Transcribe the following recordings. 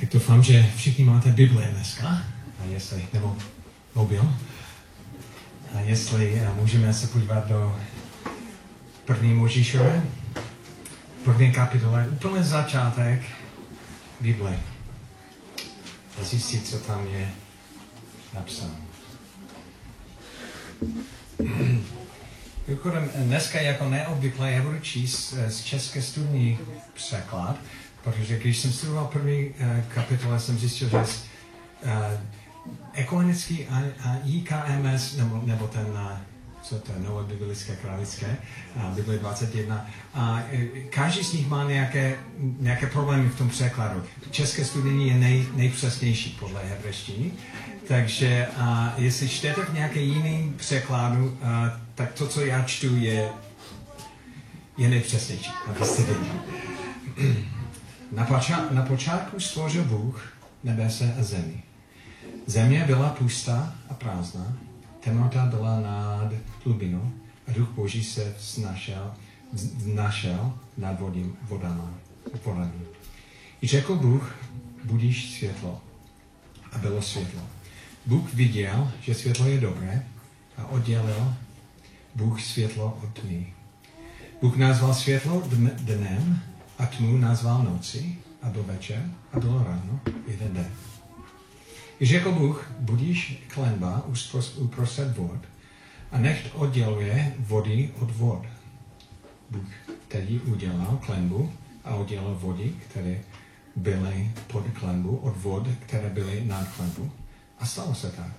Tak doufám, že všichni máte Bible dneska, a jestli, nebo mobil. A jestli a můžeme se podívat do první Možíšové, první kapitole, úplně začátek Bible. A zjistit, co tam je napsáno. Mimochodem, dneska jako neobvykle já budu číst z české studní překlad, Protože když jsem studoval první uh, kapitole, jsem zjistil, že uh, a, a IKMS, nebo, nebo ten, uh, co to je, Nové biblické králické, uh, Bible 21, a uh, každý z nich má nějaké, nějaké problémy v tom překladu. České studijní je nej, nejpřesnější podle hebreštiny, takže uh, jestli čtete v nějaké jiném překladu, uh, tak to, co já čtu, je, je nejpřesnější, abyste věděli. Na, poča- na počátku stvořil Bůh nebese a zemi. Země byla pustá a prázdná, temnota byla nad hlubinou a duch Boží se snašel, našel nad vodím, vodama, vodami. I řekl Bůh, budíš světlo. A bylo světlo. Bůh viděl, že světlo je dobré a oddělil Bůh světlo od tmy. Bůh nazval světlo dnem a tmu nazval noci a byl večer a bylo ráno, jeden den. I řekl Bůh, budíš klenba uprostřed vod a nech odděluje vody od vod. Bůh tedy udělal klenbu a oddělal vody, které byly pod klenbu od vod, které byly nad klenbu. A stalo se tak.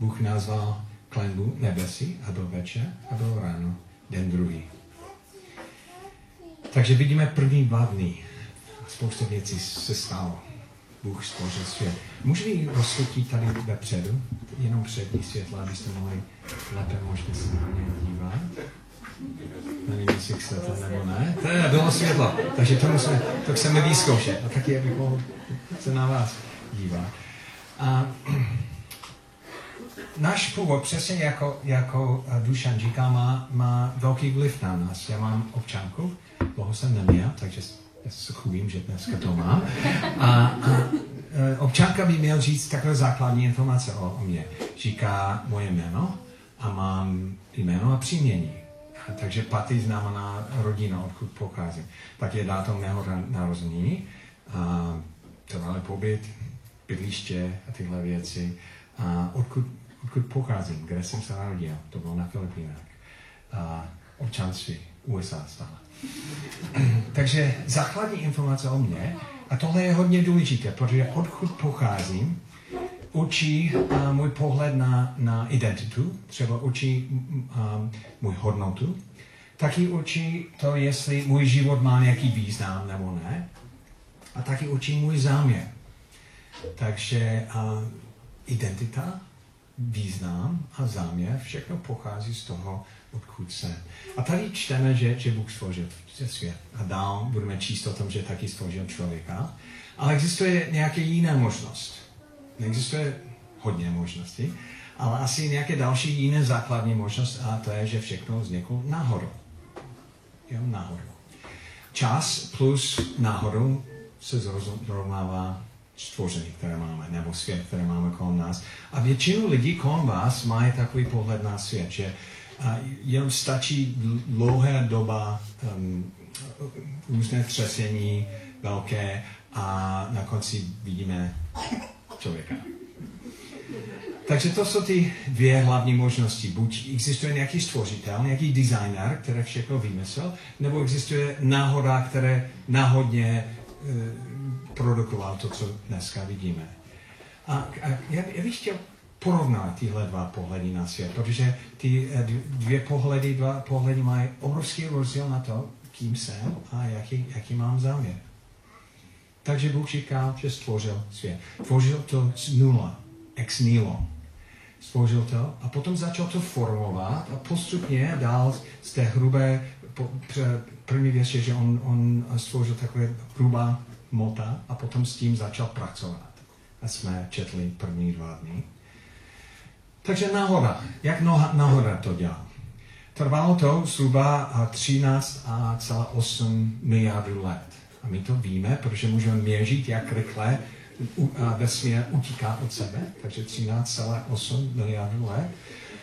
Bůh nazval klenbu nebesi a byl večer a byl ráno, den druhý. Takže vidíme první dva dny. Spousta věcí se stalo. Bůh stvořil svět. Můžeme ji rozsvítit tady vepředu, jenom přední světla, abyste mohli lépe možná se na ně dívat. Nevím, jestli chcete nebo ne. To je, bylo světlo, takže to, musíme, to chceme vyzkoušet. A taky, abych mohl se na vás dívat. A, náš původ, přesně jako, jako Dušan říká, má, má velký vliv na nás. Já mám občanku, dlouho jsem neměl, takže chubím, že dneska to mám. A, a e, občanka by měl říct takové základní informace o, o mě. Říká moje jméno a mám jméno a příjmení. Takže paty znamená rodina, odkud pocházím. Pak je dátum mého narození, a trvalý pobyt, bydliště a tyhle věci. A odkud, odkud pocházím, kde jsem se narodil, to bylo na Filipínách. A občanství USA stále. Takže základní informace o mě, a tohle je hodně důležité, protože odkud pocházím, učí uh, můj pohled na, na identitu, třeba učí um, můj hodnotu, taky učí to, jestli můj život má nějaký význam nebo ne, a taky učí můj záměr. Takže uh, identita, význam a záměr, všechno pochází z toho, odkud jsem. A tady čteme, že, že Bůh stvořil svět. A dál budeme číst o tom, že taky stvořil člověka. Ale existuje nějaká jiná možnost. Neexistuje hodně možností, ale asi nějaké další jiné základní možnost a to je, že všechno vzniklo nahoru. Jo, nahoru. Čas plus nahoru se zrovnává stvoření, které máme, nebo svět, které máme kolem nás. A většinu lidí kolem vás mají takový pohled na svět, že a jenom stačí dlouhá doba um, různé třesení velké a na konci vidíme člověka. Takže to jsou ty dvě hlavní možnosti. Buď existuje nějaký stvořitel, nějaký designer, který všechno vymyslel, nebo existuje náhoda, které náhodně e, produkoval to, co dneska vidíme. A, a já, já bych chtěl porovnat tyhle dva pohledy na svět, protože ty eh, dvě pohledy, dva pohledy mají obrovský rozdíl na to, kým jsem a jaký, jaký mám záměr. Takže Bůh říká, že stvořil svět. Tvořil to z nula, ex nihilo. Stvořil to a potom začal to formovat a postupně dál z té hrubé, první věc je, že on, on stvořil takové hrubá mota a potom s tím začal pracovat. A jsme četli první dva dny. Takže nahoda. Jak noha, nahoda to dělá? Trvalo to zhruba 13,8 miliardů let. A my to víme, protože můžeme měřit, jak rychle vesmír utíká od sebe, takže 13,8 miliard let.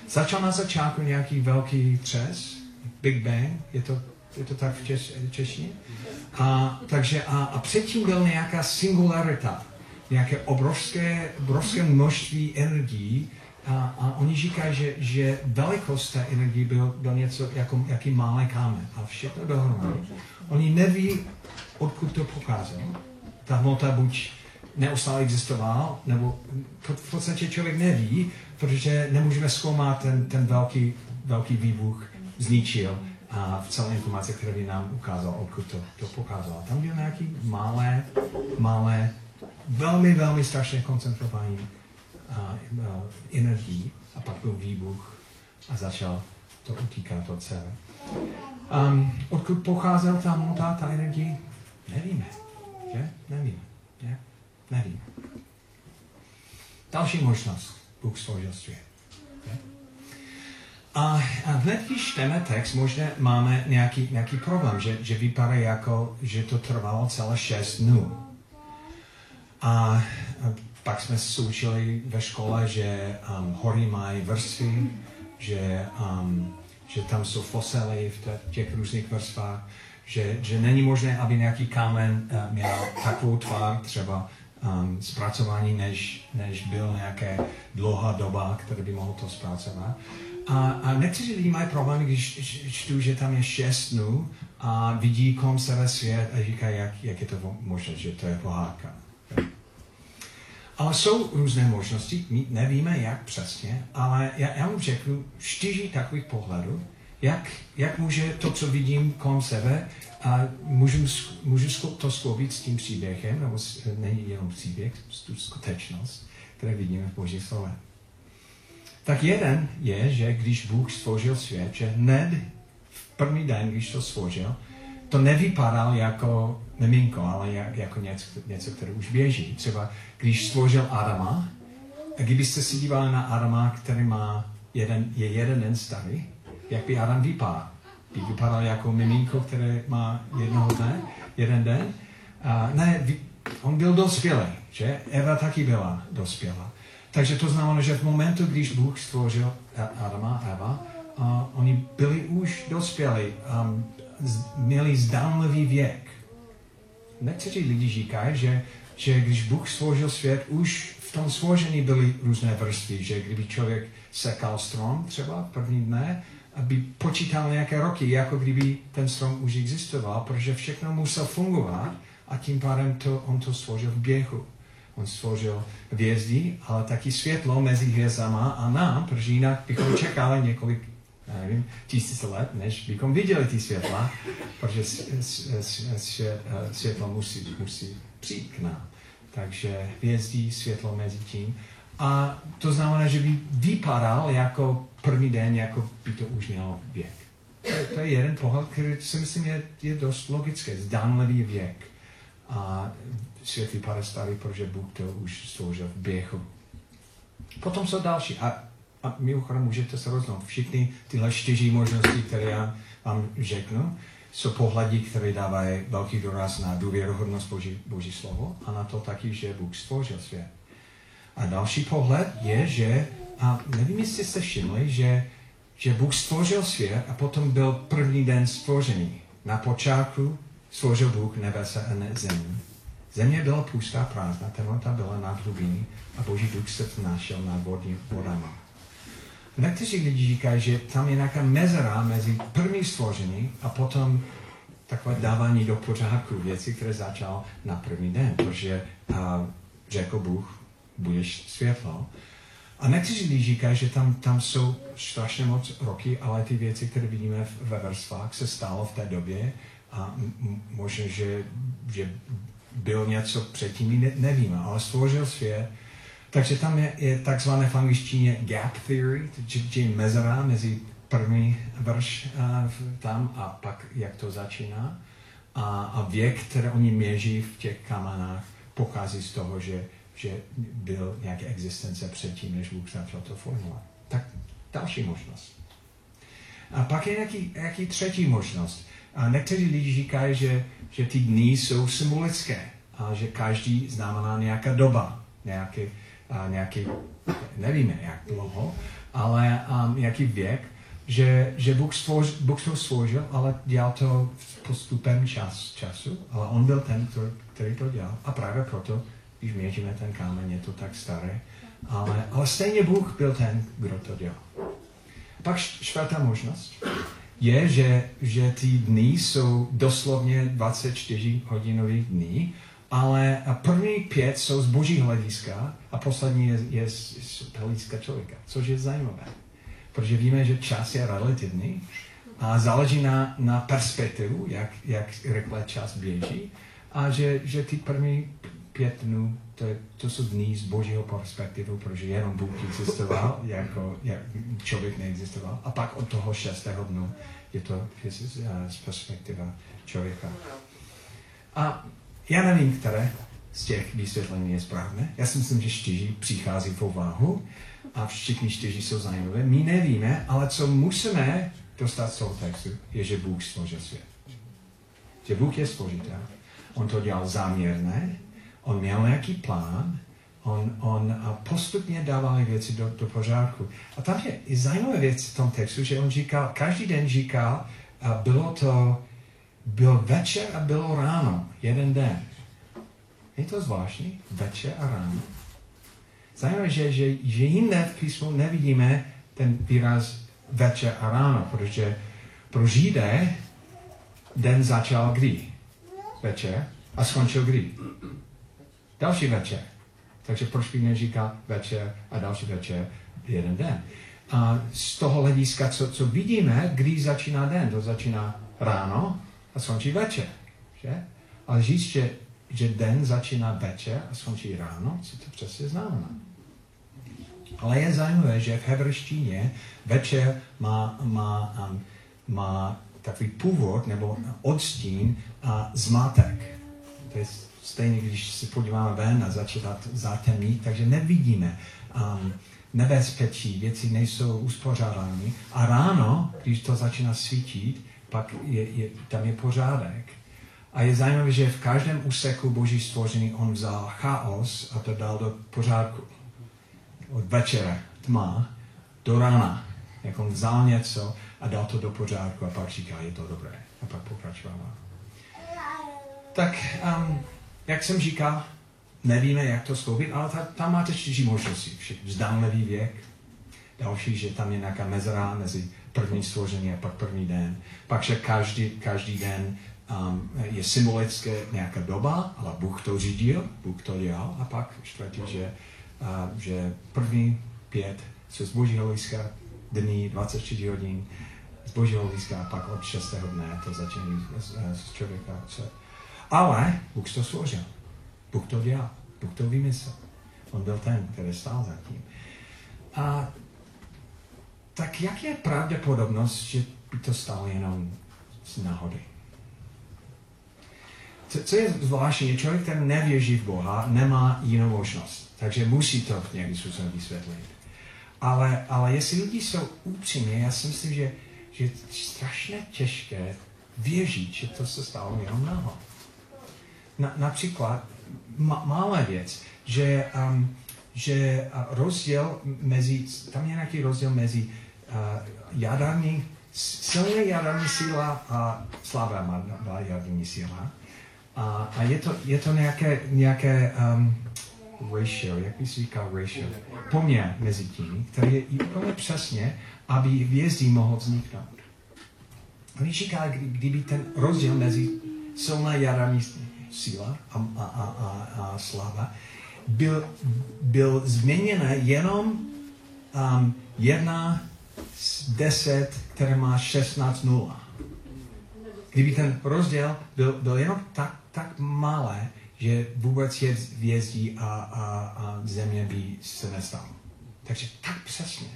Začal na začátku nějaký velký třes, Big Bang, je to, je to tak v češ, češtině? A, takže a, a předtím byl nějaká singularita, nějaké obrovské, obrovské množství energií a, a oni říkají, že, že velikost té energie byl, byl něco jako jaký malé kámen a všechno dohromady. Oni neví, odkud to pocházelo. Ta hmota buď neustále existoval, nebo v podstatě člověk neví, protože nemůžeme zkoumat ten, ten velký, velký výbuch zničil a v celé informace, které by nám ukázal, odkud to, to pokázalo. Tam byl nějaký malé, malé, velmi, velmi strašně koncentrovaný a, energií a pak byl výbuch a začal to utíkat od sebe. Um, odkud pocházel ta hmota, ta energie? Nevíme. Že? Nevíme. Že? Nevíme. Další možnost. Bůh svět. A, a hned, když čteme text, možná máme nějaký, nějaký problém, že, že vypadá jako, že to trvalo celé šest dnů. A, a pak jsme se učili ve škole, že um, hory mají vrstvy, že, um, že tam jsou fosily v těch různých vrstvách, že, že není možné, aby nějaký kámen uh, měl takovou tvar, třeba um, zpracování, než, než byl nějaké dlouhá doba, která by mohl to zpracovat. A, a někteří lidi mají problémy, když čtu, že tam je šest dnů a vidí kolem sebe svět a říkají, jak, jak je to možné, že to je pohádka. Ale jsou různé možnosti, my nevíme, jak přesně, ale já, já vám řeknu čtyři takových pohledů, jak, jak může to, co vidím kolem sebe, a můžu, můžu to skloubit s tím příběhem, nebo není jenom příběh, tu skutečnost, které vidíme v Boží slove. Tak jeden je, že když Bůh stvořil svět, že hned v první den, když to stvořil, to nevypadal jako miminko, ale jak, jako něco, něco, které už běží. Třeba když stvořil Adama, a kdybyste si dívali na Adama, který má jeden, je jeden den starý, jak by Adam vypadal? By vypadal jako miminko, které má jednoho dne, jeden den? A ne, on byl dospělý, že? Eva taky byla dospělá. Takže to znamená, že v momentu, když Bůh stvořil Adama a Eva, a oni byli už dospělí, um, měli zdánlivý věk. Někteří lidi říkají, že, že když Bůh stvořil svět, už v tom stvoření byly různé vrstvy, že kdyby člověk sekal strom třeba první dne, aby počítal nějaké roky, jako kdyby ten strom už existoval, protože všechno musel fungovat a tím pádem to, on to stvořil v běhu. On stvořil hvězdy, ale taky světlo mezi hvězdama a nám, protože jinak bychom čekali několik nevím, tisíc let, než bychom viděli ty světla, protože světlo musí, musí přijít k nám. Takže hvězdy, světlo mezi tím. A to znamená, že by vypadal jako první den, jako by to už mělo věk. To je jeden pohled, který si myslím je, je dost logické, zdánlivý věk. A svět vypadá starý, protože Bůh to už stvořil v běhu. Potom jsou další. A, a mimochodem můžete se rozhodnout. Všichni tyhle čtyři možnosti, které já vám řeknu, jsou pohledy, které dávají velký důraz na důvěryhodnost Boží, Boží slovo a na to taky, že Bůh stvořil svět. A další pohled je, že, a nevím, jestli jste všimli, že, že Bůh stvořil svět a potom byl první den stvořený. Na počátku stvořil Bůh nebesa a zemi. Země byla pustá, prázdná, temnota byla nad hlubiny a Boží duch se vnášel nad vodní vodama. Někteří lidi říkají, že tam je nějaká mezera mezi první stvoření a potom takové dávání do pořádku věci, které začal na první den, protože řekl Bůh, budeš světlo. A někteří lidi říkají, že tam, tam jsou strašně moc roky, ale ty věci, které vidíme ve vrstvách, se stalo v té době a možná, že, že bylo něco předtím, ne, nevíme, ale stvořil svět. Takže tam je, je takzvané v angličtině gap theory, je mezera mezi první verš uh, tam a pak jak to začíná. A, a věk, který oni měří v těch kamenách, pochází z toho, že, že byl nějaká existence předtím, než Bůh začal to formovat. Tak další možnost. A pak je nějaký, nějaký třetí možnost A někteří lidi říkají, že, že ty dny jsou symbolické a že každý znamená nějaká doba, nějaký, nějaký nevíme jak dlouho, ale um, nějaký věk, že, že Bůh, stvoř, Bůh to stvořil, ale dělal to postupem čas, času, ale on byl ten, který, který to dělal. A právě proto, když měříme ten kámen, je to tak staré. Ale, ale stejně Bůh byl ten, kdo to dělal. Pak čtvrtá možnost je, že, že ty dny jsou doslovně 24 hodinových dní, ale první pět jsou z božího hlediska a poslední je, je z, z hlediska člověka, což je zajímavé. Protože víme, že čas je relativní a záleží na, na perspektivu, jak, jak rychle čas běží a že, že ty první pět dnů, to, to jsou dny z božího perspektivu, protože jenom Bůh existoval, jako jak člověk neexistoval. A pak od toho šestého dnu je to z perspektiva člověka. A já nevím, které z těch vysvětlení je správné. Já si myslím, že čtyři přichází v úvahu a všichni čtyři jsou zajímavé. My nevíme, ale co musíme dostat z toho textu, je, že Bůh stvořil svět. Že Bůh je stvořitel. On to dělal záměrně, on měl nějaký plán, on, on postupně dával věci do, do pořádku. A tam je i zajímavá věc v tom textu, že on říkal, každý den říkal, a bylo to, byl večer a bylo ráno, jeden den. Je to zvláštní, večer a ráno. Zajímavé, že, že, že jinde v písmu nevidíme ten výraz večer a ráno, protože pro Židé den začal kdy? Večer a skončil kdy? Další večer. Takže proč by neříkal večer a další večer jeden den? A z toho hlediska, co, co vidíme, kdy začíná den, to začíná ráno a skončí večer. Že? Ale říct, že, že den začíná večer a skončí ráno, co to přesně znamená? Ale je zajímavé, že v hebrejštině večer má, má, um, má takový původ nebo odstín a zmatek. To je stejně, když se podíváme ven a začíná zatemnit, takže nevidíme um, nebezpečí, věci nejsou uspořádány. A ráno, když to začíná svítit, pak je, je, tam je pořádek. A je zajímavé, že v každém úseku boží stvoření on vzal chaos a to dal do pořádku od večera, tma, do rána. Jak on vzal něco a dal to do pořádku a pak říká, je to dobré. A pak pokračoval. Tak, um, jak jsem říkal, nevíme, jak to skloubit, ale ta, tam máte čtyři možnosti. Vzdálený věk, další, že tam je nějaká mezera mezi první stvoření a pak první den. Pak, že každý, každý den um, je symbolické nějaká doba, ale Bůh to řídil, Bůh to dělal. A pak čtvrtý, že a, že první pět jsou z božího hlediska dní 24 hodin, z božího hlediska a pak od šestého dne to začíná z, z člověka. Ale Bůh to složil. Bůh to dělal. Bůh to vymyslel. On byl ten, který stál za tím. A tak jak je pravděpodobnost, že by to stalo jenom z náhody? Co, co je zvláštní, člověk, který nevěří v Boha, nemá jinou možnost. Takže musí to nějakým způsobem vysvětlit. Ale, ale jestli lidi jsou upřímně, já si myslím, že, že je strašně těžké věřit, že to se stalo jenom náhodou. Na, například ma, malá věc, že, um, že rozdíl mezi, tam je nějaký rozdíl mezi uh, jaderní, silné jaderní síla a slabá jaderní síla. A, a je to, je to nějaké, nějaké um, ratio, jak bys říkal ratio, poměr mezi tím, který je úplně přesně, aby hvězdí mohl vzniknout. On říká, kdyby ten rozdíl mezi silná jaderní síla a, a, a, a, a slava byl, byl změněn jenom um, jedna z deset, které má 16 nula. Kdyby ten rozdíl byl, byl jenom tak, tak malé, že vůbec je vězdí a, a, a země by se nestalo. Takže tak přesně.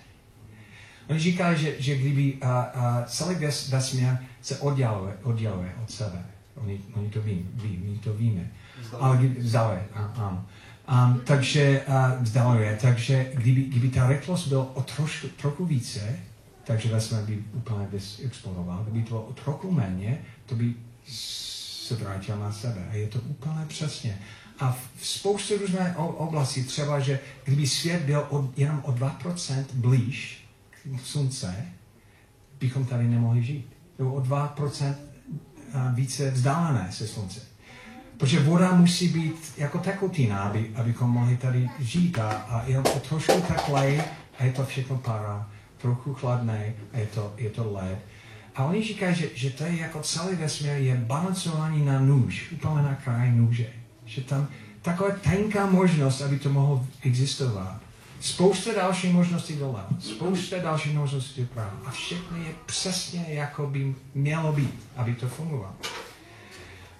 On říká, že, že kdyby a, a celý vesmír se odděluje, odděluje od sebe. Oni, oni to ví, ví, my to víme. Ale vzdaluje, ano. Um, takže uh, vzdaluje, takže kdyby, kdyby ta rychlost byla o trošku, trochu více, takže vesmír by úplně explodoval. Kdyby to bylo trochu méně, to by se vrátil na sebe. A je to úplně přesně. A v spoustě různých oblastí, třeba, že kdyby svět byl od, jenom o 2% blíž k slunce, bychom tady nemohli žít. Nebo o 2% více vzdálené se slunce. Protože voda musí být jako tekutina, aby, abychom mohli tady žít. A, a jenom to trošku teplej a je to všechno para, trochu chladné a je to, je to led. A oni říkají, že, že to je jako celý vesmír je balancování na nůž, úplně na kraj nůže. Že tam taková tenká možnost, aby to mohlo existovat. Spousta dalších možností dole, spousta dalších možností doprava. A všechno je přesně, jako by mělo být, aby to fungovalo.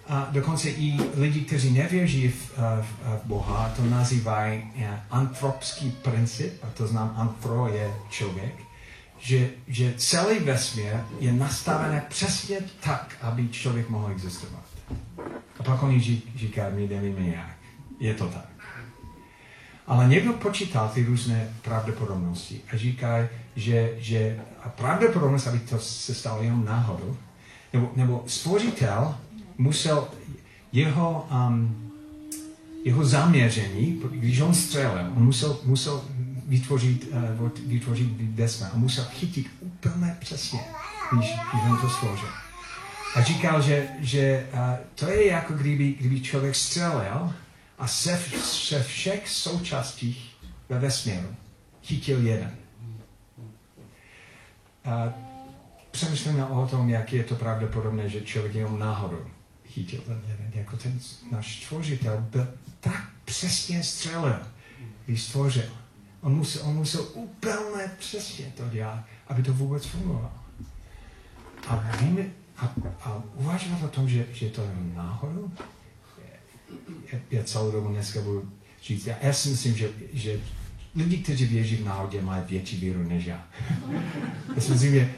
A dokonce i lidi, kteří nevěří v, v, v Boha, to nazývají eh, antropský princip, a to znám, antro je člověk, že, že celý vesmír je nastavený přesně tak, aby člověk mohl existovat. A pak oni říkají, my nevíme jak. Je to tak. Ale někdo počítal ty různé pravděpodobnosti a říká, že, že pravděpodobnost, aby to se stalo jenom náhodou, nebo, nebo stvořitel musel jeho, um, jeho zaměření, když on střelil, on musel, musel vytvořit, uh, vytvořit vesmír a musel chytit úplně přesně, když, když on to stvořil. A říkal, že, že uh, to je jako kdyby, kdyby člověk střelil a se, se všech součástí ve vesmíru chytil jeden. A přemýšlíme o tom, jak je to pravděpodobné, že člověk jenom náhodou chytil ten jeden. Jako ten náš tvořitel byl tak přesně střelil, když stvořil. On musel, on musel úplně přesně to dělat, aby to vůbec fungovalo. A víme, a, a uvažovat o tom, že, že to je náhodou, já celou dobu dneska budu říct, já, já si myslím, že, že lidi, kteří věří v náhodě, mají větší víru než já. já si myslím, že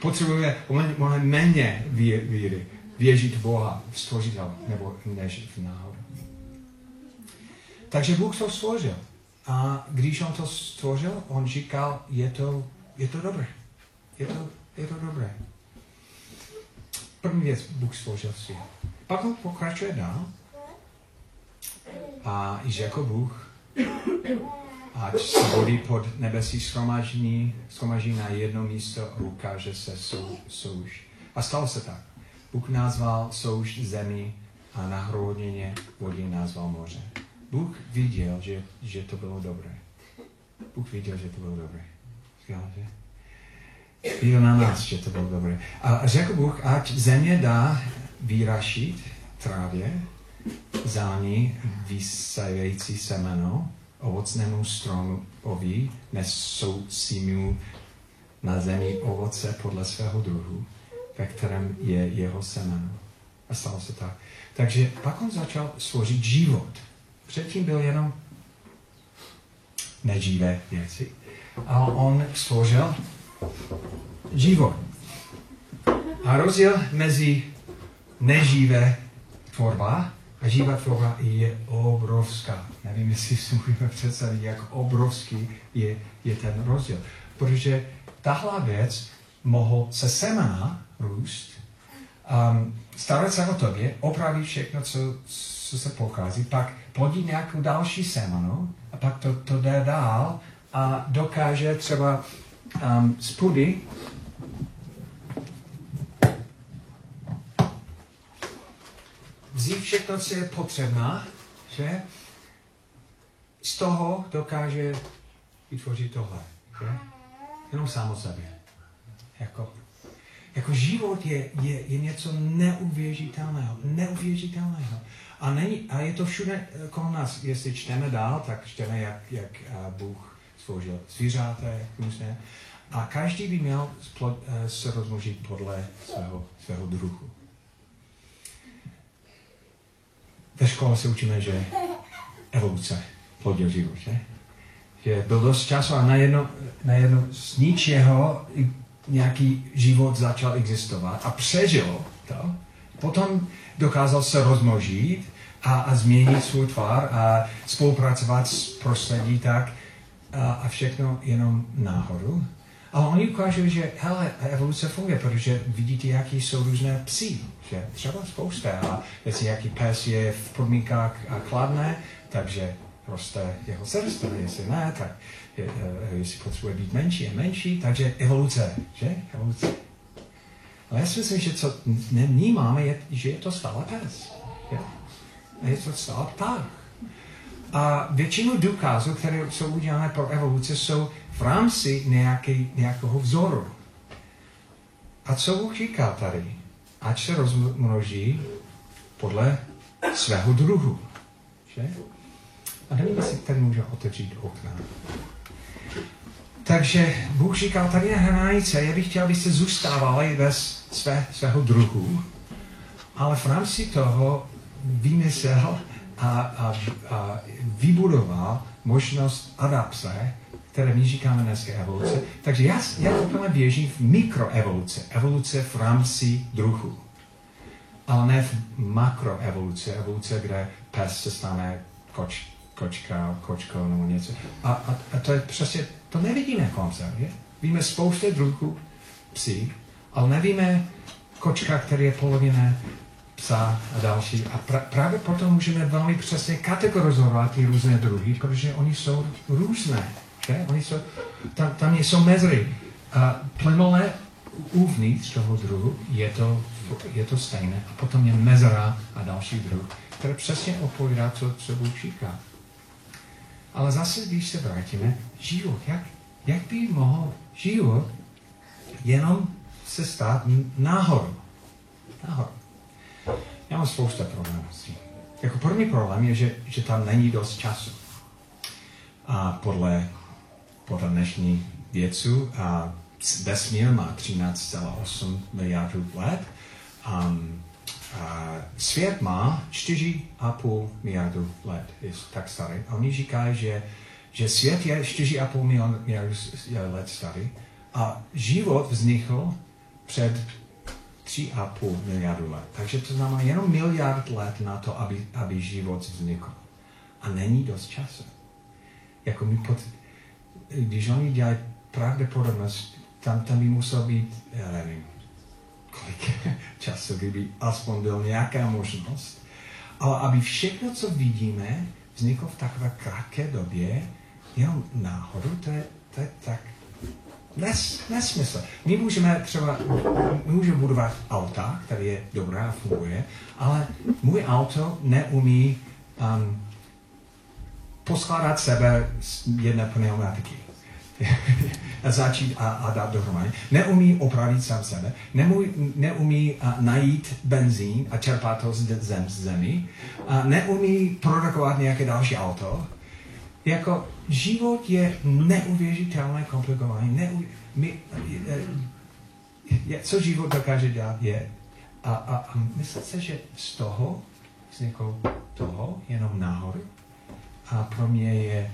potřebujeme mnohem méně víry, věřit Boha, stvořitel, nebo než v náhodu. Takže Bůh to stvořil. A když on to stvořil, on říkal, je to, je to dobré. Je to, je to dobré. První věc, Bůh stvořil svět. Pak on pokračuje dál a řekl Bůh, ať se vody pod nebesí schromažní, schromaží na jedno místo a ukáže se sou, souš. A stalo se tak. Bůh nazval souš zemi a na hromadně vody nazval moře. Bůh viděl, že, že to bylo dobré. Bůh viděl, že to bylo dobré. Skvělé, že? Viděl na nás, že to bylo dobré. A řekl Bůh, ať země dá vyrašit trávě, za ní vysajající semeno, ovocnému stromu oví, nesoucímu na zemi ovoce podle svého druhu, ve kterém je jeho semeno. A stalo se tak. Takže pak on začal složit život. Předtím byl jenom neživé věci. A on složil život. A rozdíl mezi neživé tvorba a živá tvorba je obrovská. Nevím, jestli si můžeme představit, jak obrovský je, je ten rozdíl. Protože tahle věc mohl se semena růst, um, starat se o tobě, opravit všechno, co, co se pokází, pak plodí nějakou další semeno a pak to, to jde dál a dokáže třeba um, z půdy vzít všechno, co je potřebná, že z toho dokáže vytvořit tohle. Že? Jenom sám o. Jako, jako život je, je, je něco neuvěřitelného. Neuvěřitelného. A, není, a je to všude kolem nás. Jestli čteme dál, tak čteme, jak, jak Bůh stvořil zvířata, různé. A každý by měl se rozmnožit podle svého, svého druhu. ve škole se učíme, že evoluce plodil život, že? Že byl dost času a najednou, najednou z ničeho nějaký život začal existovat a přežil to. Potom dokázal se rozmnožit a, a změnit svůj tvar a spolupracovat s prostředí tak a, a všechno jenom náhodou. Ale oni ukážou, že hele, evoluce funguje, protože vidíte, jaký jsou různé psy, že třeba spousta. A jestli jaký pes je v podmínkách kladné, takže roste jeho srst, jestli ne, tak je, eh, jestli potřebuje být menší, a menší, takže evoluce, že? Evoluce. Ale já si myslím, že co nevnímáme, je, že je to stále pes. Je, je to stále pták. A většinu důkazů, které jsou udělané pro evoluci, jsou v rámci nějaký, nějakého vzoru. A co Bůh říká tady? Ať se rozmnoží podle svého druhu. Že? A nevím, jestli tady může otevřít okna. Takže Bůh říkal, tady je hranice, já bych chtěl, abyste zůstávali ve své, svého druhu, ale v rámci toho vymyslel a, a, a vybudoval možnost adaptace, které my říkáme dneska evoluce. Takže já, já úplně věřím v mikroevoluce, evoluce v rámci druhu. Ale ne v makroevoluce, evoluce, kde pes se stane koč, kočka, kočko nebo něco. A, a, a to je přesně, to nevidíme konce. Je? Víme spoustu druhů psí, ale nevíme kočka, který je polovina psa a další. A pra, právě proto můžeme velmi přesně kategorizovat ty různé druhy, protože oni jsou různé. Že? Oni jsou, tam, tam jsou mezery. A plynule uvnitř toho druhu je to, je to stejné. A potom je mezera a další druh, které přesně odpovídá, co, co Bůh říká. Ale zase, když se vrátíme, život, jak, jak by mohl život jenom se stát nahoru? Nahoru. Já mám spousta problémů s tím. Jako první problém je, že, že tam není dost času. A podle, podle dnešní vědců a vesmír má 13,8 miliardů let. Um, svět má 4,5 miliardu let, je tak starý. A oni říkají, že, že svět je 4,5 miliardu let starý a život vznikl před 3,5 miliardu let. Takže to znamená jenom miliard let na to, aby, aby život vznikl. A není dost času. Jako my pot, když oni dělají pravděpodobnost, tam, tam by musel být, já nevím, kolik času, kdyby aspoň byl nějaká možnost. Ale aby všechno, co vidíme, vzniklo v takové krátké době, jenom náhodou, to je, to je tak nes, nesmysl. My můžeme třeba, my můžeme budovat auta, které je dobré a funguje, ale můj auto neumí um, poskládat sebe z jedné pneumatiky. začít a, a dát dohromady. Neumí opravit sám sebe, neumí, neumí a, najít benzín a čerpat to z zem z zemi, a neumí produkovat nějaké další auto. Jako život je neuvěřitelně komplikovaný. Neu, my, je, je, co život dokáže dělat je a, a, a myslíte, že z toho, z někoho toho, jenom nahoru, a pro mě je,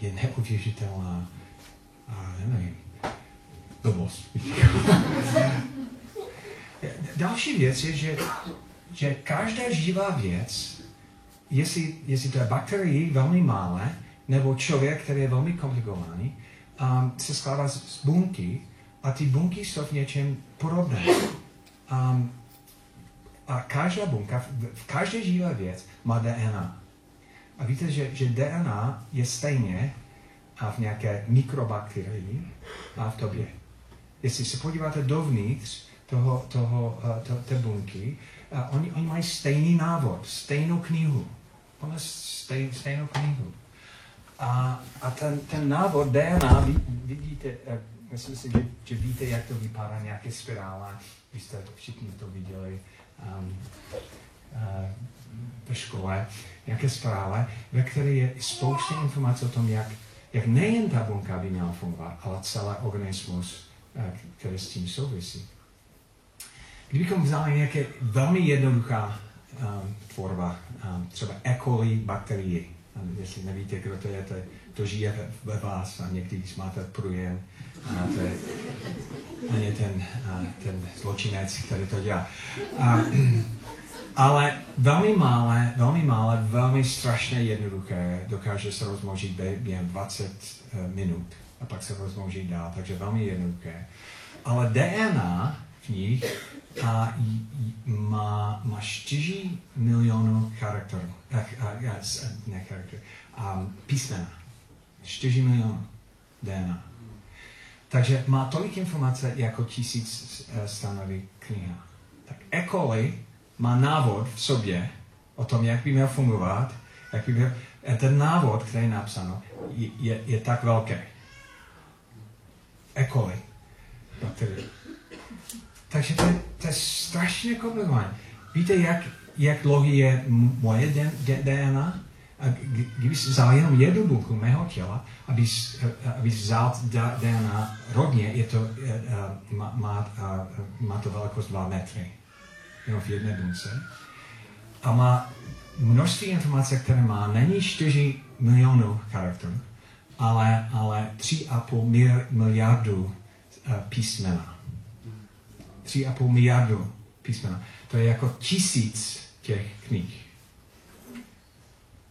je neuvěřitelná a nevím, blbost. Další věc je, že, že každá živá věc, jestli, jestli to je bakterie velmi malé, nebo člověk, který je velmi komplikovaný, um, se skládá z bunky a ty bunky jsou v něčem podobné. Um, a každá bunka, v každé živé věc má DNA. A víte, že, že DNA je stejně a v nějaké mikrobakterii a v tobě. Jestli se podíváte dovnitř toho, toho, uh, to, té bunky, uh, oni, oni mají stejný návod, stejnou knihu. Máme stej, stejnou knihu. A, a ten, ten návod DNA, vid, vidíte, uh, myslím si, že, že víte, jak to vypadá, nějaké spirála. Vy jste všichni to viděli um, uh, ve škole, nějaké spirále, ve které je spousta informací o tom, jak jak nejen ta bunka by měla fungovat, ale celý organismus, eh, který s tím souvisí. Kdybychom vzali nějaké velmi jednoduchá um, tvorba, um, třeba E. coli bakterie, um, jestli nevíte, kdo to je, to, to žije ve vás a někdy, když máte průjem, a to je, je ten, uh, ten zločinec, který to dělá. A, ale velmi malé, velmi malé, velmi strašně jednoduché dokáže se rozmnožit během 20 uh, minut. a pak se rozmnoží dál, takže velmi jednoduché. Ale DNA v nich a má, má 4 milionů charakterů, ne charakter, a písmena. 4 milionů DNA. Takže má tolik informace jako tisíc eh, stanový kniha. Tak E. má návod v sobě o tom, jak by měl fungovat, jak by měl, ten návod, který je napsáno, je, je, je tak velký. E. coli. Takže to je, to je strašně komplikované. Víte, jak, jak dlouhý je moje DNA? A kdybys vzal jenom jednu buňku mého těla, abys, abys vzal DNA rodně, je to, má, má, má to velikost 2 metry. Jenom v jedné buňce. A má množství informací, které má, není 4 milionů charakterů, ale, ale 3,5 miliardu písmena. 3,5 miliardu písmena. To je jako tisíc těch knih.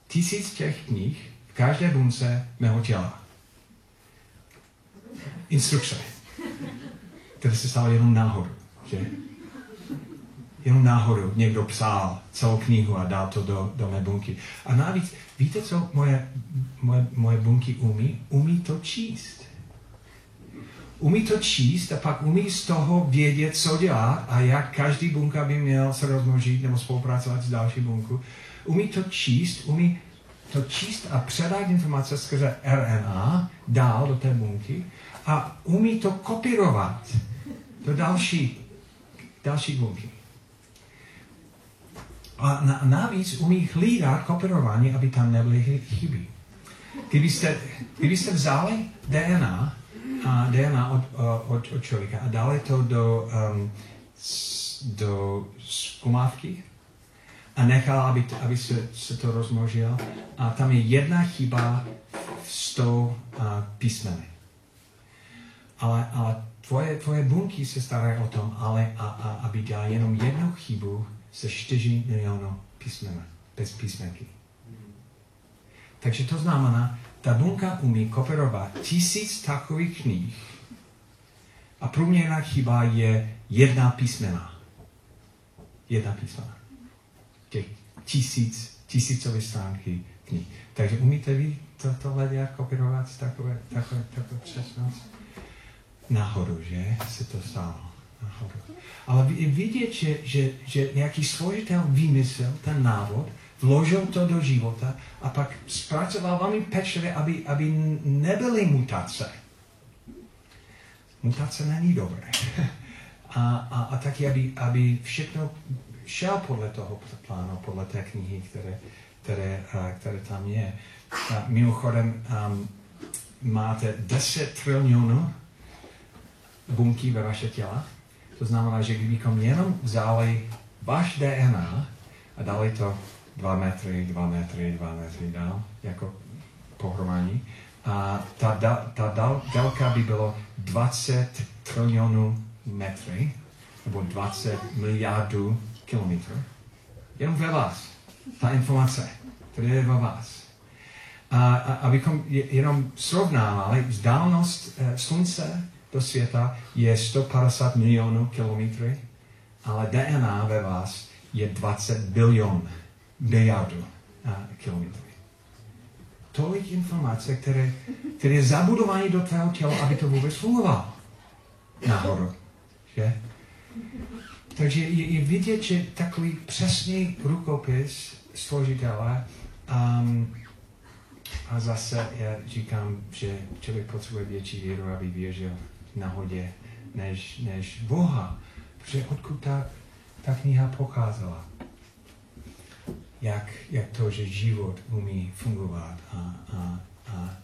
Tisíc těch knih v každé bunce mého těla. Instrukce, které se stalo jenom náhodou. Že? Jenom náhodou někdo psal celou knihu a dal to do, do mé bunky. A navíc, víte, co moje, moje, moje bunky umí? Umí to číst umí to číst a pak umí z toho vědět, co dělat a jak každý bunka by měl se rozmnožit nebo spolupracovat s další bunkou. Umí to číst, umí to číst a předat informace skrze RNA dál do té bunky a umí to kopírovat do další, další bunky. A na, navíc umí hlídat kopírování, aby tam nebyly chyby. Kdybyste, kdybyste vzali DNA a DNA od, od, od člověka a dali to do, um, do zkumávky a nechal, aby, to, aby se, se to rozmnožilo. A tam je jedna chyba v 100 uh, písmeny. Ale, ale tvoje, tvoje bunky se starají o tom, ale a, a, aby dělal jenom jednu chybu se 4 milionů písmen, bez písmenky. Takže to znamená, ta bunka umí kopírovat tisíc takových knih a průměrná chyba je jedna písmena. Jedna písmena. Těch tisíc, tisícové stránky knih. Takže umíte vy to, tohle jak kopírovat takové, takové, takové přesnost? Náhodou, že se to stalo. Ale vidět, že, že, že nějaký složitel vymyslel ten návod, vložil to do života a pak zpracoval velmi pečlivě, aby, aby nebyly mutace. Mutace není dobré. A, a, a taky, aby, aby všechno šel podle toho plánu, podle té knihy, které, které, které tam je. A mimochodem, um, máte 10 trilionů bunky ve vaše těla. To znamená, že kdybychom jenom vzali váš DNA a dali to dva metry, dva metry, dva metry dál, jako pohromadí. A ta, da, ta dal, délka by bylo 20 trilionů metry, nebo 20 miliardů kilometrů. Jenom ve vás. Ta informace, která je ve vás. A, a abychom jenom srovnávali, vzdálenost e, slunce do světa je 150 milionů kilometrů, ale DNA ve vás je 20 bilionů miliardu kilometrů. Tolik informace, které, které je zabudování do tvého těla, aby to vůbec fungovalo. Náhodou. Že? Takže je, je vidět, že takový přesný rukopis složitele um, a zase já říkám, že člověk potřebuje větší víru, aby věřil náhodě než, než Boha. Protože odkud ta, ta kniha pocházela? jak, jak to, že život umí fungovat a, a, a,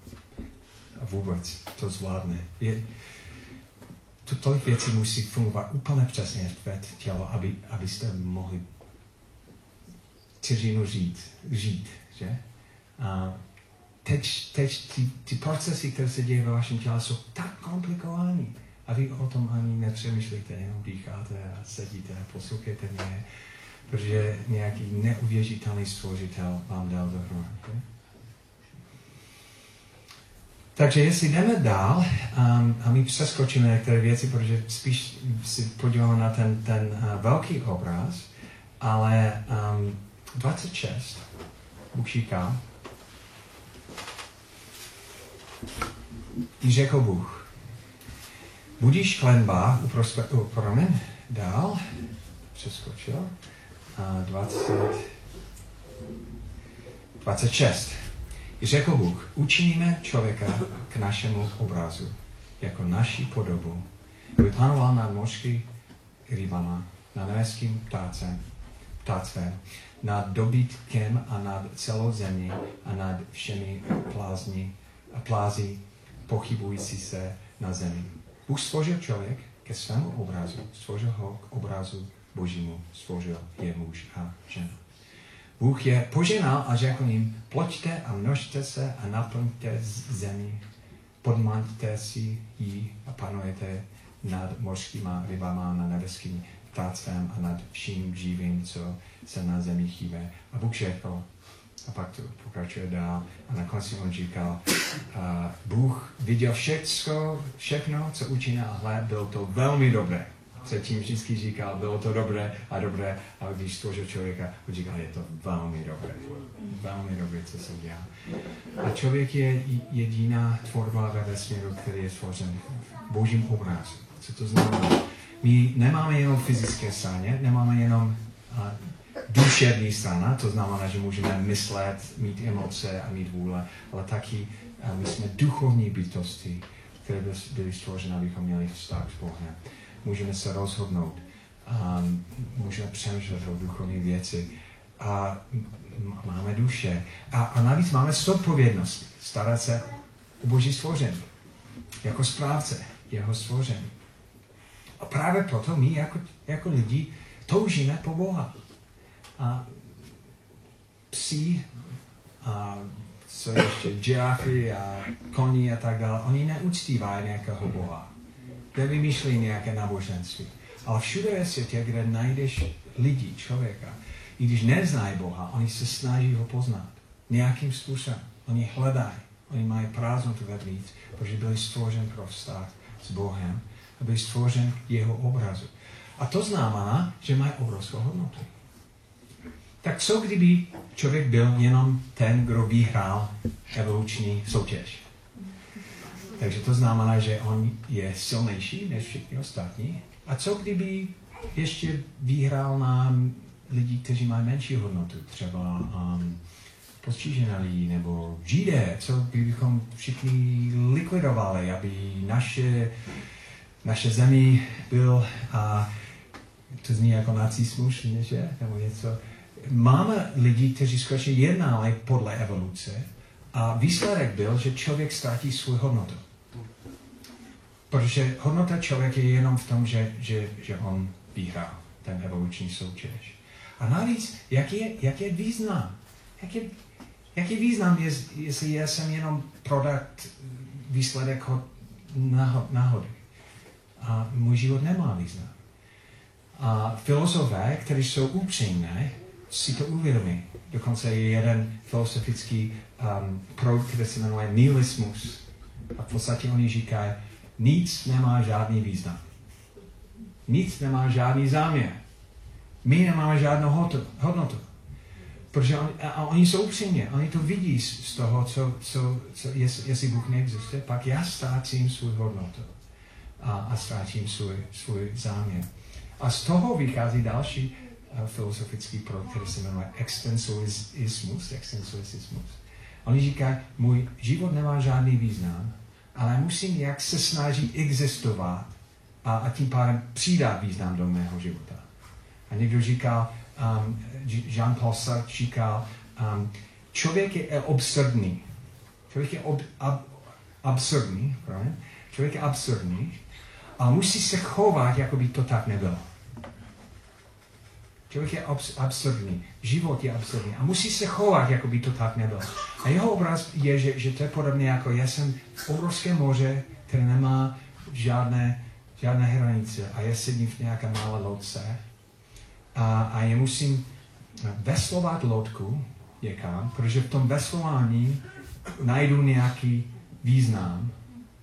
a vůbec to zvládne. Je, to tolik věcí musí fungovat úplně přesně v té tělo, aby, abyste mohli vteřinu žít, žít, že? A teď, teď ty, ty procesy, které se dějí ve vašem těle, jsou tak komplikované. A vy o tom ani nepřemýšlíte, jenom dýcháte a sedíte a poslouchejte mě protože nějaký neuvěřitelný stvořitel vám dal dohromady. Takže jestli jdeme dál um, a my přeskočíme některé věci, protože spíš si podíváme na ten, ten uh, velký obraz, ale um, 26, Bůh říká, řekl Bůh, budíš klenba uprostřed, promiň, dál, přeskočil, a 20, 26. I řekl Bůh, učiníme člověka k našemu obrazu, jako naší podobu, aby panoval nad mořský rybama, nad nebeským ptácem, ptáctvem, nad dobytkem a nad celou zemi a nad všemi plázni, plází pochybující se na zemi. Bůh stvořil člověk ke svému obrazu, stvořil ho k obrazu Božímu, stvořil je muž a žena. Bůh je poženal a řekl jim, ploďte a množte se a naplňte zemi, podmaňte si ji a panujete nad mořskýma rybama, nad nebeským ptáctvem a nad vším živým, co se na zemi chýbe. A Bůh řekl, a pak to pokračuje dál a na konci on říkal, a Bůh viděl všechno, všechno, co učinil a hled, bylo to velmi dobré předtím vždycky říkal, bylo to dobré a dobré, ale když stvořil člověka, on říkal, je to velmi dobré. Velmi dobré, co se dělá. A člověk je jediná tvorba ve vesmíru, který je stvořen božím obrazu. Co to znamená? My nemáme jenom fyzické straně, nemáme jenom a, duševní strana, to znamená, že můžeme myslet, mít emoce a mít vůle, ale taky a, my jsme duchovní bytosti, které byly stvořeny, abychom měli vztah s Bohem můžeme se rozhodnout, a můžeme přemýšlet o duchovní věci a máme duše. A, a navíc máme zodpovědnost starat se o boží stvoření. Jako správce jeho stvoření. A právě proto my jako, jako lidi toužíme po Boha. A psi a co ještě, džirafy a koní a tak dále, oni neuctívají nějakého Boha nevymýšlí nějaké náboženství. Ale všude ve světě, kde najdeš lidi, člověka, i když neznají Boha, oni se snaží ho poznat. Nějakým způsobem. Oni hledají. Oni mají prázdnotu vevnitř, protože byli stvořen pro vztah s Bohem a byli stvořen jeho obrazu. A to znamená, že mají obrovskou hodnotu. Tak co kdyby člověk byl jenom ten, kdo vyhrál evoluční soutěž? Takže to znamená, že on je silnější než všichni ostatní. A co kdyby ještě vyhrál na lidi, kteří mají menší hodnotu, třeba um, postižené lidi nebo židé, co kdybychom všichni likvidovali, aby naše, naše zemi byl, a to zní jako nacismus, že? nebo něco. Máme lidi, kteří skutečně jednali podle evoluce a výsledek byl, že člověk ztratí svou hodnotu. Protože hodnota člověka je jenom v tom, že, že, že on vyhrál ten evoluční soutěž. A navíc, jaký je, jaký je význam? Jaký, jaký význam je, jestli já jsem jenom prodat výsledek náhody? A můj život nemá význam. A filozofé, kteří jsou upřímné, si to uvědomí. Dokonce je jeden filosofický um, proud, který se jmenuje nihilismus. A v podstatě oni říkají, nic nemá žádný význam. Nic nemá žádný záměr. My nemáme žádnou hodnotu. Protože on, a oni jsou upřímně, oni to vidí z, z toho, co, co, co jest, jestli Bůh neexistuje, pak já ztrácím svou hodnotu a, a ztrácím svůj, svůj záměr. A z toho vychází další filozofický projekt, který se jmenuje extensualismus. extensualismus. Oni říkají, můj život nemá žádný význam, ale musím jak se snažit existovat a, a tím pádem přidat význam do mého života. A někdo říkal, um, Jean-Paul Sartre říkal, um, člověk je absurdní. Člověk je ob, ab, absurdní, right? člověk je absurdní a musí se chovat, jako by to tak nebylo. Člověk je abs- absurdní, život je absurdní a musí se chovat, jako by to tak nebylo. A jeho obraz je, že, že to je podobné jako já jsem v obrovském moře, které nemá žádné, žádné hranice a já sedím v nějaké malé lodce a, a já musím veslovat lodku někam, protože v tom veslování najdu nějaký význam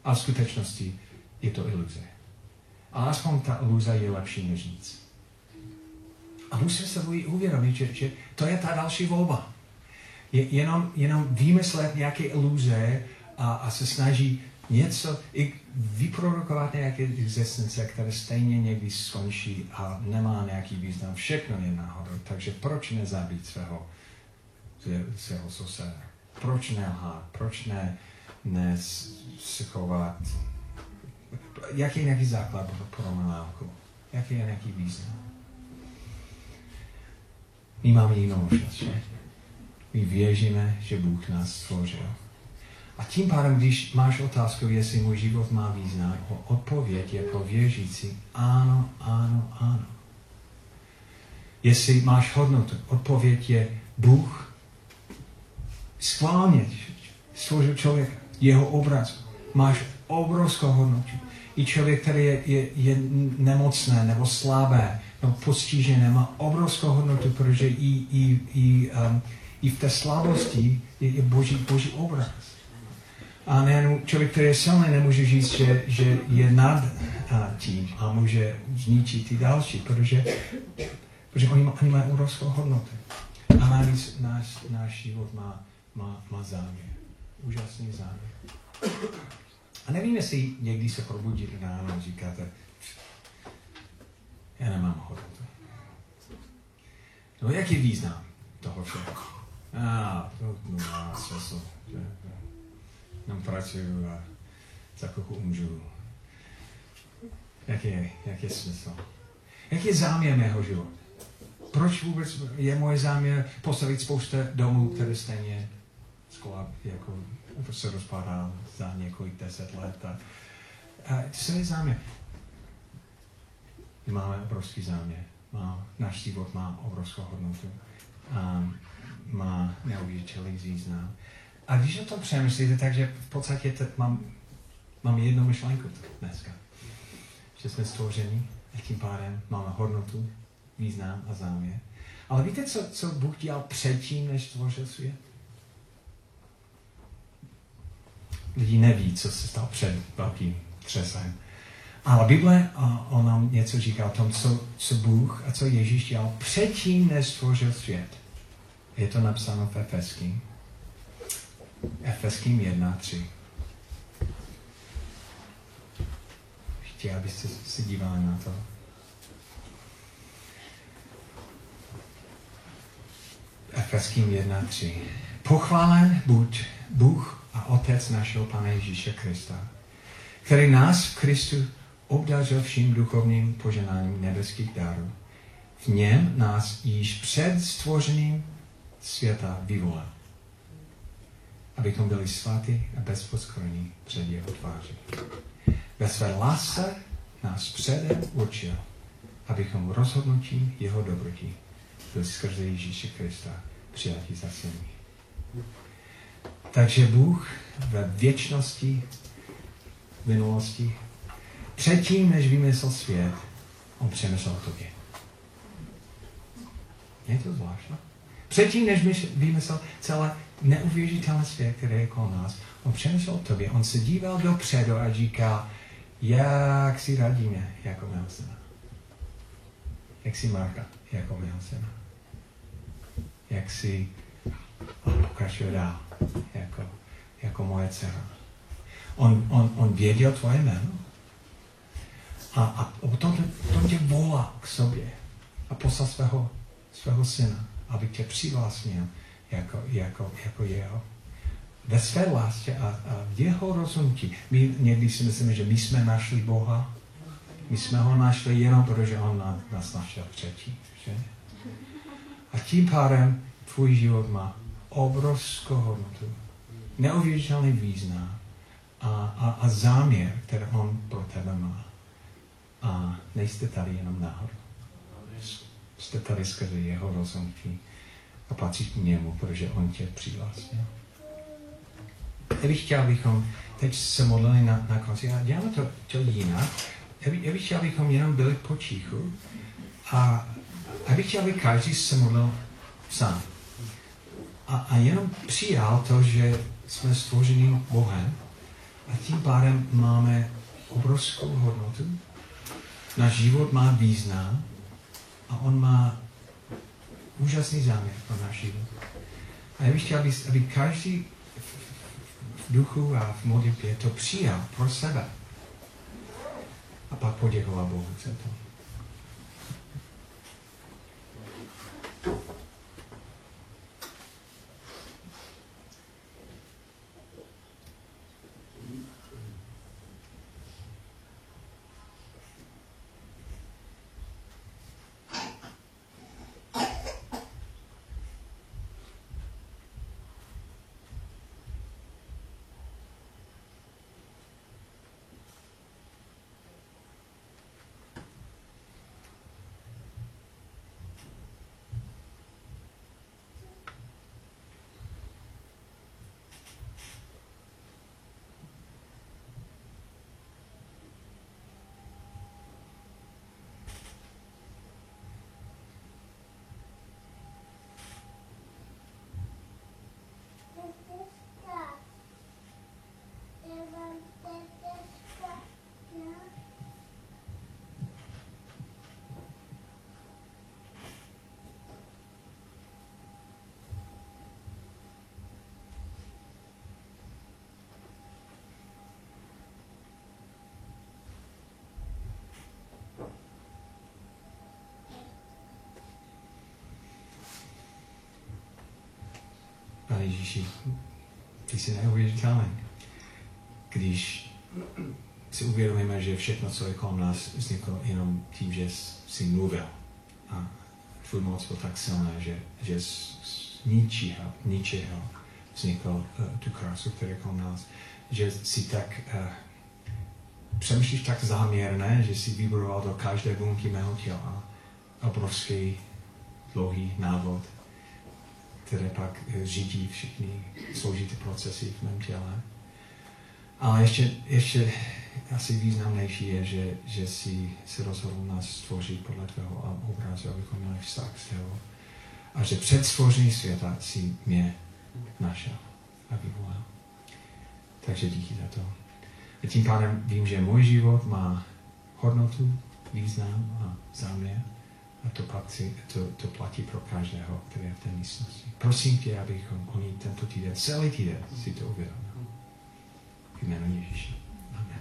a v skutečnosti je to iluze. A aspoň ta iluze je lepší než nic. A musíme se uvědomit, že, že to je ta další volba. Je, jenom, jenom vymyslet nějaké iluze a, a se snaží něco, i vyprodukovat nějaké existence, které stejně někdy skončí a nemá nějaký význam. Všechno je náhodou. Takže proč nezabít svého, svého souseda? Proč nelhat? Proč ne, ne se chovat? Jaký je nějaký základ pro morálku? Jaký je nějaký význam? My máme jinou možnost, že? My věříme, že Bůh nás stvořil a tím pádem, když máš otázku, jestli můj život má význam, odpověď je pro věřící ano, ano, ano. Jestli máš hodnotu, odpověď je Bůh schválně stvořil člověk, jeho obraz. Máš obrovskou hodnotu. I člověk, který je, je, je nemocné nebo slabé postižené, má obrovskou hodnotu, protože i, i, i, um, i v té slabosti je, je boží, boží obraz. A nejenom člověk, který je silný, nemůže říct, že, že je nad tím a může zničit ty další, protože, protože oni, oni mají obrovskou hodnotu. A navíc náš, náš život má, má, má záměr. Úžasný záměr. A nevím, jestli někdy se probudit ráno a říkáte, já nemám hodnotu. No jaký význam toho všeho? A, to má smysl jenom pracuju a za chvilku umřu. Jaký je, jaký je smysl? Jaký je záměr mého života? Proč vůbec je moje záměr postavit spoustu domů, které stejně skoro jako se rozpadá za několik deset let. A, a co je záměr? My máme obrovský záměr. Má, náš život má obrovskou hodnotu. A má neuvěřitelný význam. A když o tom přemýšlíte, takže v podstatě t- mám, mám jednu myšlenku dneska. Že jsme stvořeni a tím pádem máme hodnotu, význam a záměr. Ale víte, co, co Bůh dělal předtím, než stvořil svět? Lidi neví, co se stalo před velkým třesem. Ale Bible o nám něco říká o tom, co, co Bůh a co Ježíš dělal předtím, než stvořil svět. Je to napsáno v Efeským. Efeským 1, 3. Chtěl, abyste se dívali na to. Efeským 1, 3. Pochválen buď Bůh a Otec našeho Pana Ježíše Krista, který nás v Kristu obdařil vším duchovním poženáním nebeských darů. V něm nás již před stvořením světa vyvolal abychom byli svatí a bezposkorní před jeho tváří. Ve své lásce nás předem určil, abychom rozhodnutím jeho dobrotí byli skrze Ježíše Krista přijatí za syny. Takže Bůh ve věčnosti, minulosti, předtím, než vymyslel svět, on přemyslel o tobě. Je to zvláštní? Předtím, než vymyslel celé neuvěřitelné svět, který je kolem nás. On přemýšlel o tobě, on se díval dopředu a říkal, jak si radíme jako mého syna. Jak si Marka jako mého syna. Jak si pokračuje dál jako, jako moje dcera. On, on, on věděl tvoje jméno. A, a potom, potom tě volá k sobě a poslal svého, svého syna, aby tě přivlastnil jako, jako, jako jeho. Ve své lásce a, a v jeho rozhodnutí. My někdy si myslíme, že my jsme našli Boha. My jsme ho našli jenom protože on nás našel předtím. Že? A tím pádem tvůj život má obrovskou hodnotu, neuvěřitelný význam a, a, a záměr, který on pro tebe má. A nejste tady jenom náhodou. Jste tady skrze jeho rozhodnutí a patří k němu, protože on tě přivlastnil. Já bych chtěl, abychom teď se modlili na, na konci a děláme to, to jinak. Já bych, já bych chtěl, abychom jenom byli potichu a já bych chtěl, aby každý se modlil sám. A, a jenom přijal to, že jsme stvořeni Bohem A tím pádem máme obrovskou hodnotu. Náš život má význam a on má úžasný záměr pro náš život. A já bych chtěl, aby, aby každý v duchu a v modlitbě to přijal pro sebe. A pak poděkoval Bohu za to. Pane Ježíši, ty jsi neuvěřitelný. Když si uvědomíme, že všechno, co je kolem nás, vzniklo jenom tím, že jsi mluvil. A tvůj moc byl tak silná, že, že z, ničeho, ničeho vznikl uh, tu krásu, která je kolem nás. Že si tak uh, přemýšlíš tak záměrné, že si vyboroval do každé bunky mého těla obrovský dlouhý návod které pak eh, řídí všechny složité procesy v mém těle. A ještě, ještě asi významnější je, že, že si se rozhodl nás stvořit podle tvého obrazu, abychom měli vztah s tebou. A že před stvořením světa si mě našel a vyvolal. Takže díky za to. A tím pádem vím, že můj život má hodnotu, význam a záměr. A to platí, to, to platí pro každého, který je v té místnosti. Prosím tě, abychom oni tento týden, celý týden si to uvědomili. Jméno Ježíše. Amen.